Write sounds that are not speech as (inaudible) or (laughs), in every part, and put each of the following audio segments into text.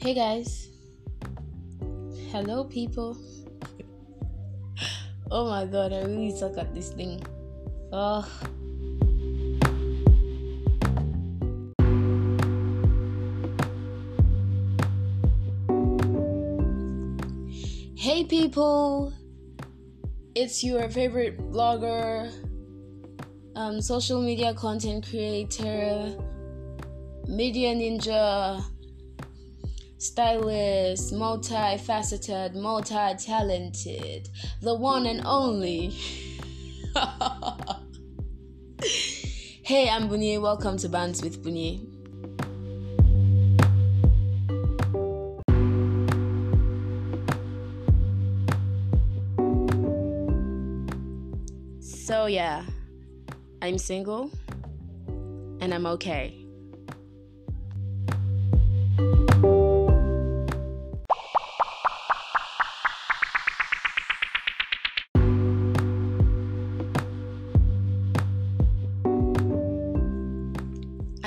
Hey guys. Hello, people. (laughs) oh my god, I really suck at this thing. Oh. Hey, people. It's your favorite blogger, um, social media content creator, media ninja stylist, multifaceted, multi talented, the one and only. (laughs) hey, I'm Bunye. Welcome to Bands with Bunye. So, yeah, I'm single and I'm okay.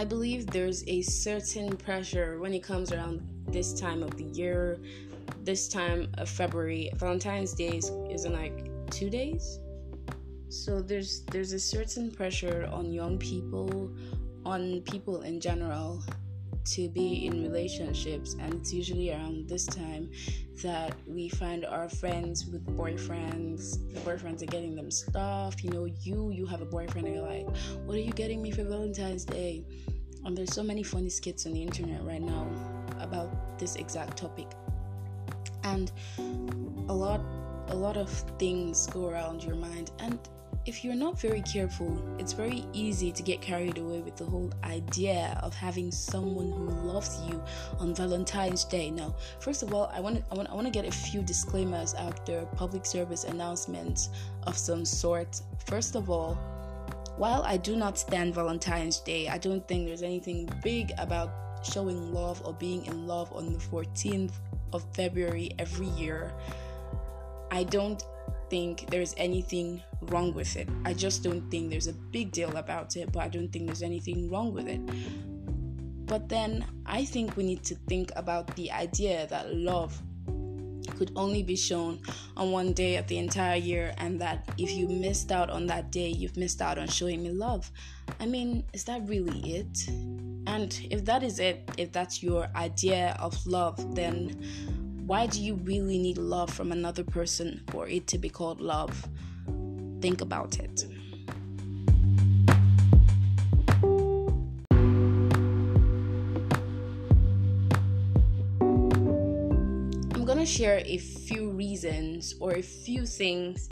I believe there's a certain pressure when it comes around this time of the year, this time of February. Valentine's Day is, is in like two days. So there's there's a certain pressure on young people, on people in general, to be in relationships, and it's usually around this time that we find our friends with boyfriends. The boyfriends are getting them stuff. You know, you you have a boyfriend, and you're like, "What are you getting me for Valentine's Day?" And there's so many funny skits on the internet right now about this exact topic. And a lot a lot of things go around your mind and if you're not very careful, it's very easy to get carried away with the whole idea of having someone who loves you on Valentine's Day. Now, first of all, I want to I want, I want to get a few disclaimers there, public service announcements of some sort. First of all, while I do not stand Valentine's Day, I don't think there's anything big about showing love or being in love on the 14th of February every year. I don't think there's anything wrong with it. I just don't think there's a big deal about it, but I don't think there's anything wrong with it. But then I think we need to think about the idea that love could only be shown on one day of the entire year, and that if you missed out on that day, you've missed out on showing me love. I mean, is that really it? And if that is it, if that's your idea of love, then why do you really need love from another person for it to be called love? Think about it. Gonna share a few reasons or a few things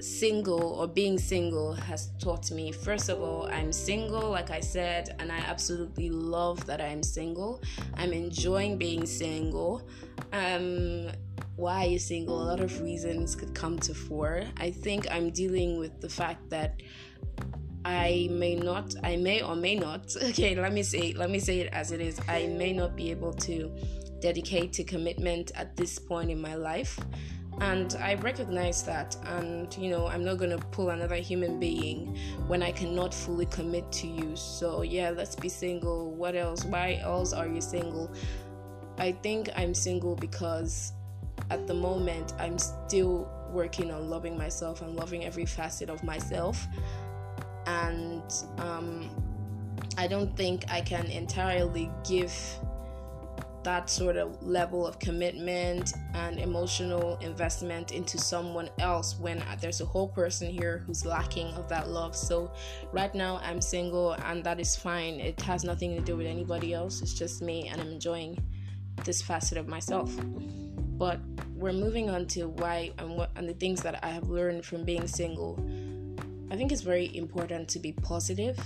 single or being single has taught me. First of all, I'm single, like I said, and I absolutely love that I'm single. I'm enjoying being single. Um, why are you single? A lot of reasons could come to fore. I think I'm dealing with the fact that I may not, I may or may not. (laughs) Okay, let me say, let me say it as it is. I may not be able to dedicate to commitment at this point in my life. And I recognize that, and you know, I'm not gonna pull another human being when I cannot fully commit to you. So, yeah, let's be single. What else? Why else are you single? I think I'm single because at the moment I'm still working on loving myself and loving every facet of myself. And um, I don't think I can entirely give that sort of level of commitment and emotional investment into someone else when there's a whole person here who's lacking of that love. So, right now, I'm single, and that is fine. It has nothing to do with anybody else, it's just me, and I'm enjoying this facet of myself. But we're moving on to why and what and the things that I have learned from being single. I think it's very important to be positive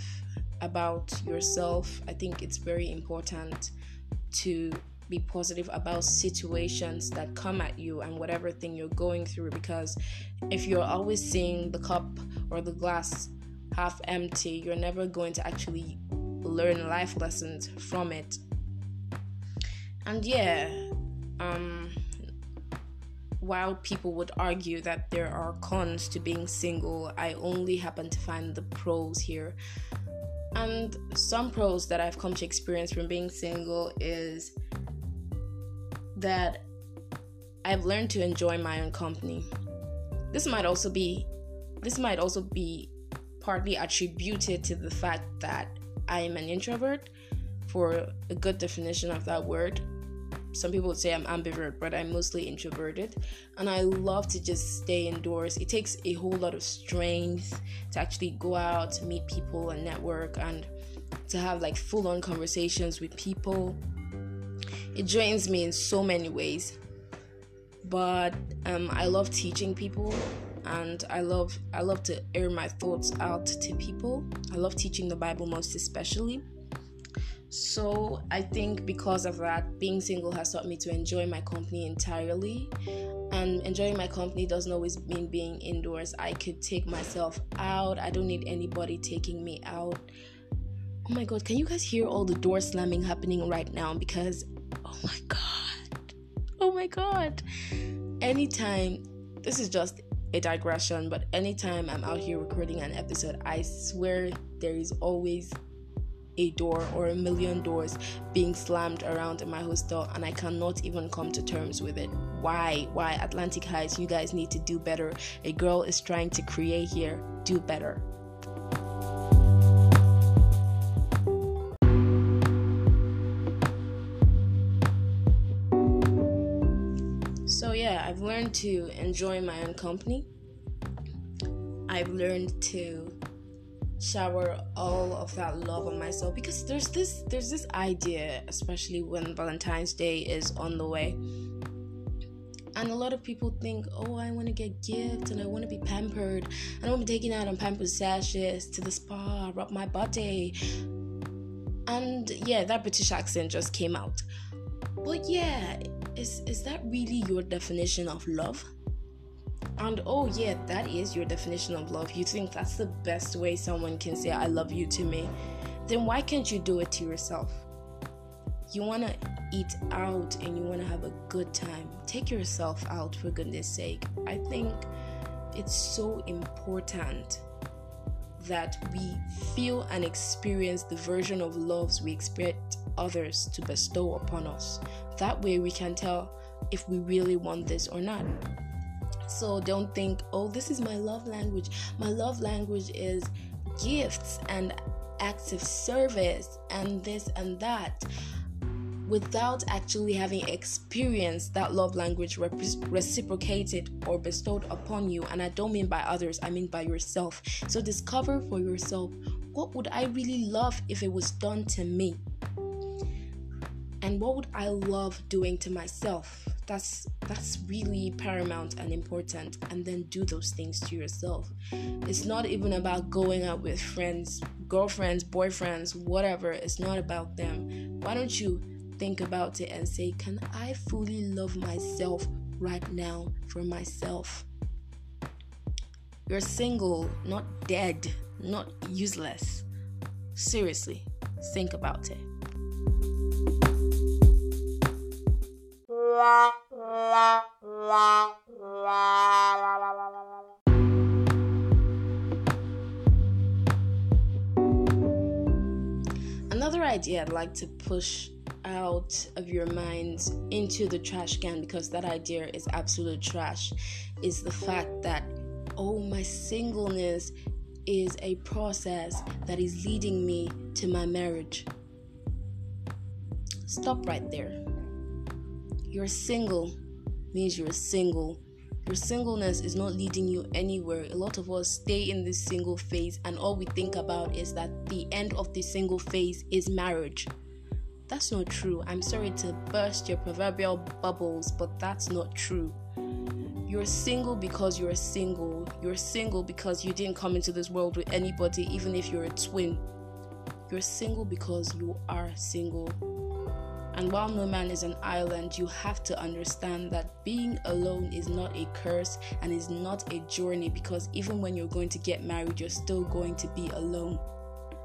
about yourself. I think it's very important to be positive about situations that come at you and whatever thing you're going through because if you're always seeing the cup or the glass half empty, you're never going to actually learn life lessons from it. And yeah, um while people would argue that there are cons to being single, I only happen to find the pros here. And some pros that I've come to experience from being single is that I've learned to enjoy my own company. This might also be this might also be partly attributed to the fact that I am an introvert for a good definition of that word some people would say I'm ambivert, but I'm mostly introverted. And I love to just stay indoors. It takes a whole lot of strength to actually go out, meet people, and network, and to have like full on conversations with people. It drains me in so many ways. But um, I love teaching people and I love I love to air my thoughts out to people. I love teaching the Bible most especially. So I think because of that, being single has taught me to enjoy my company entirely. And enjoying my company doesn't always mean being indoors. I could take myself out. I don't need anybody taking me out. Oh my god, can you guys hear all the door slamming happening right now? Because oh my god. Oh my god. Anytime this is just a digression, but anytime I'm out here recording an episode, I swear there is always a door or a million doors being slammed around in my hostel and I cannot even come to terms with it. Why? Why Atlantic Heights? You guys need to do better. A girl is trying to create here. Do better. Yeah, I've learned to enjoy my own company. I've learned to shower all of that love on myself because there's this there's this idea especially when valentine's day is on the way. And a lot of people think oh i want to get gifts and i want to be pampered. And i want to be taken out on pampered sashes to the spa rub my body. And yeah that british accent just came out but yeah is is that really your definition of love and oh, yeah, that is your definition of love. You think that's the best way someone can say, I love you to me. Then why can't you do it to yourself? You want to eat out and you want to have a good time. Take yourself out, for goodness sake. I think it's so important that we feel and experience the version of loves we expect others to bestow upon us. That way we can tell if we really want this or not. So don't think, oh, this is my love language. My love language is gifts and acts of service and this and that without actually having experienced that love language reciprocated or bestowed upon you. And I don't mean by others, I mean by yourself. So discover for yourself what would I really love if it was done to me? And what would I love doing to myself? that's that's really paramount and important and then do those things to yourself it's not even about going out with friends girlfriends boyfriends whatever it's not about them why don't you think about it and say can i fully love myself right now for myself? You're single not dead not useless. Seriously think about it. Another idea I'd like to push out of your minds into the trash can because that idea is absolute trash is the fact that oh my singleness is a process that is leading me to my marriage. Stop right there. You're single means you're single. Your singleness is not leading you anywhere. A lot of us stay in this single phase, and all we think about is that the end of the single phase is marriage. That's not true. I'm sorry to burst your proverbial bubbles, but that's not true. You're single because you're single. You're single because you didn't come into this world with anybody, even if you're a twin. You're single because you are single. And while no man is an island, you have to understand that being alone is not a curse and is not a journey because even when you're going to get married, you're still going to be alone.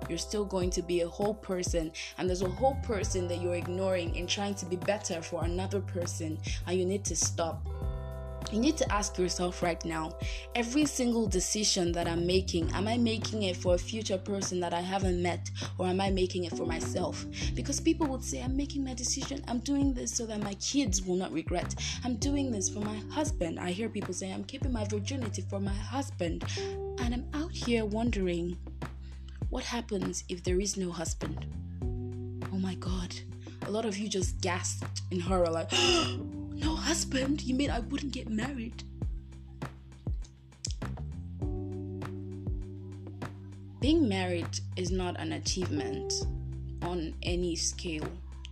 You're still going to be a whole person, and there's a whole person that you're ignoring in trying to be better for another person, and you need to stop. you need to ask yourself right now every single decision that I'm making, am I making it for a future person that I haven't met, or am I making it for myself? Because people would say, I'm making my decision, I'm doing this so that my kids will not regret. I'm doing this for my husband. I hear people say, I'm keeping my virginity for my husband. And I'm out here wondering, what happens if there is no husband? Oh my god. A lot of you just gasped in horror, like, (gasps) No husband? You mean I wouldn't get married? Being married is not an achievement on any scale.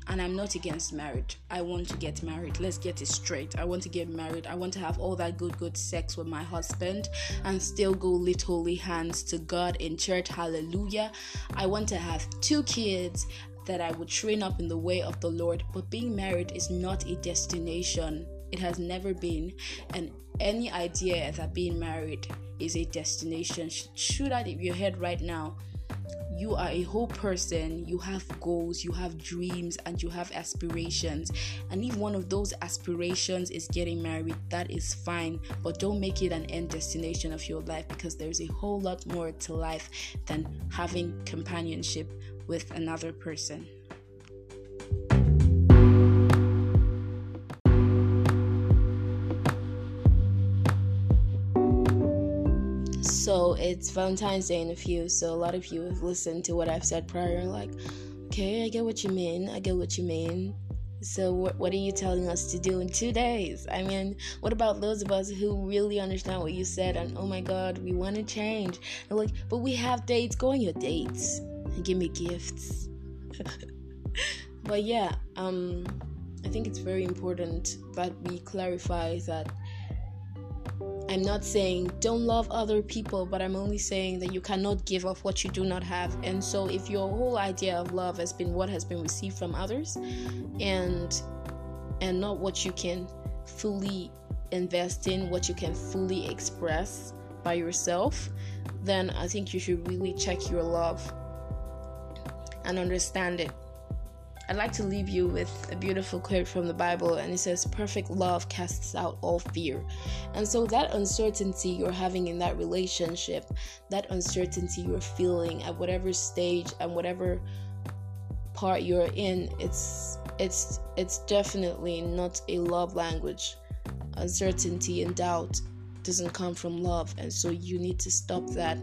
And I'm not against marriage. I want to get married. Let's get it straight. I want to get married. I want to have all that good, good sex with my husband and still go lift holy hands to God in church. Hallelujah. I want to have two kids that I would train up in the way of the Lord. But being married is not a destination, it has never been. And any idea that being married is a destination should shoot out of your head right now. You are a whole person, you have goals, you have dreams, and you have aspirations. And if one of those aspirations is getting married, that is fine, but don't make it an end destination of your life because there's a whole lot more to life than having companionship with another person. So it's Valentine's Day in a few, so a lot of you have listened to what I've said prior, like, okay, I get what you mean, I get what you mean. So what, what are you telling us to do in two days? I mean, what about those of us who really understand what you said and oh my god, we want to change? And like, but we have dates. Go on your dates and give me gifts. (laughs) but yeah, um, I think it's very important that we clarify that I'm not saying don't love other people, but I'm only saying that you cannot give up what you do not have. And so, if your whole idea of love has been what has been received from others, and and not what you can fully invest in, what you can fully express by yourself, then I think you should really check your love and understand it. I'd like to leave you with a beautiful quote from the Bible, and it says, Perfect love casts out all fear. And so, that uncertainty you're having in that relationship, that uncertainty you're feeling at whatever stage and whatever part you're in, it's it's it's definitely not a love language. Uncertainty and doubt doesn't come from love. And so you need to stop that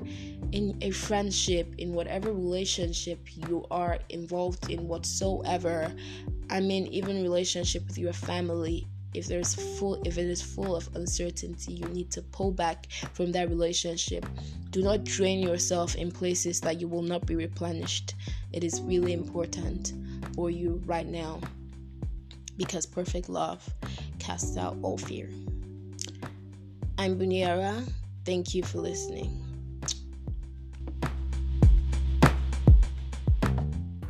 in a friendship in whatever relationship you are involved in whatsoever. I mean even relationship with your family if there's full if it is full of uncertainty you need to pull back from that relationship. Do not drain yourself in places that you will not be replenished. It is really important for you right now. Because perfect love casts out all fear I'm Buniara. Thank you for listening.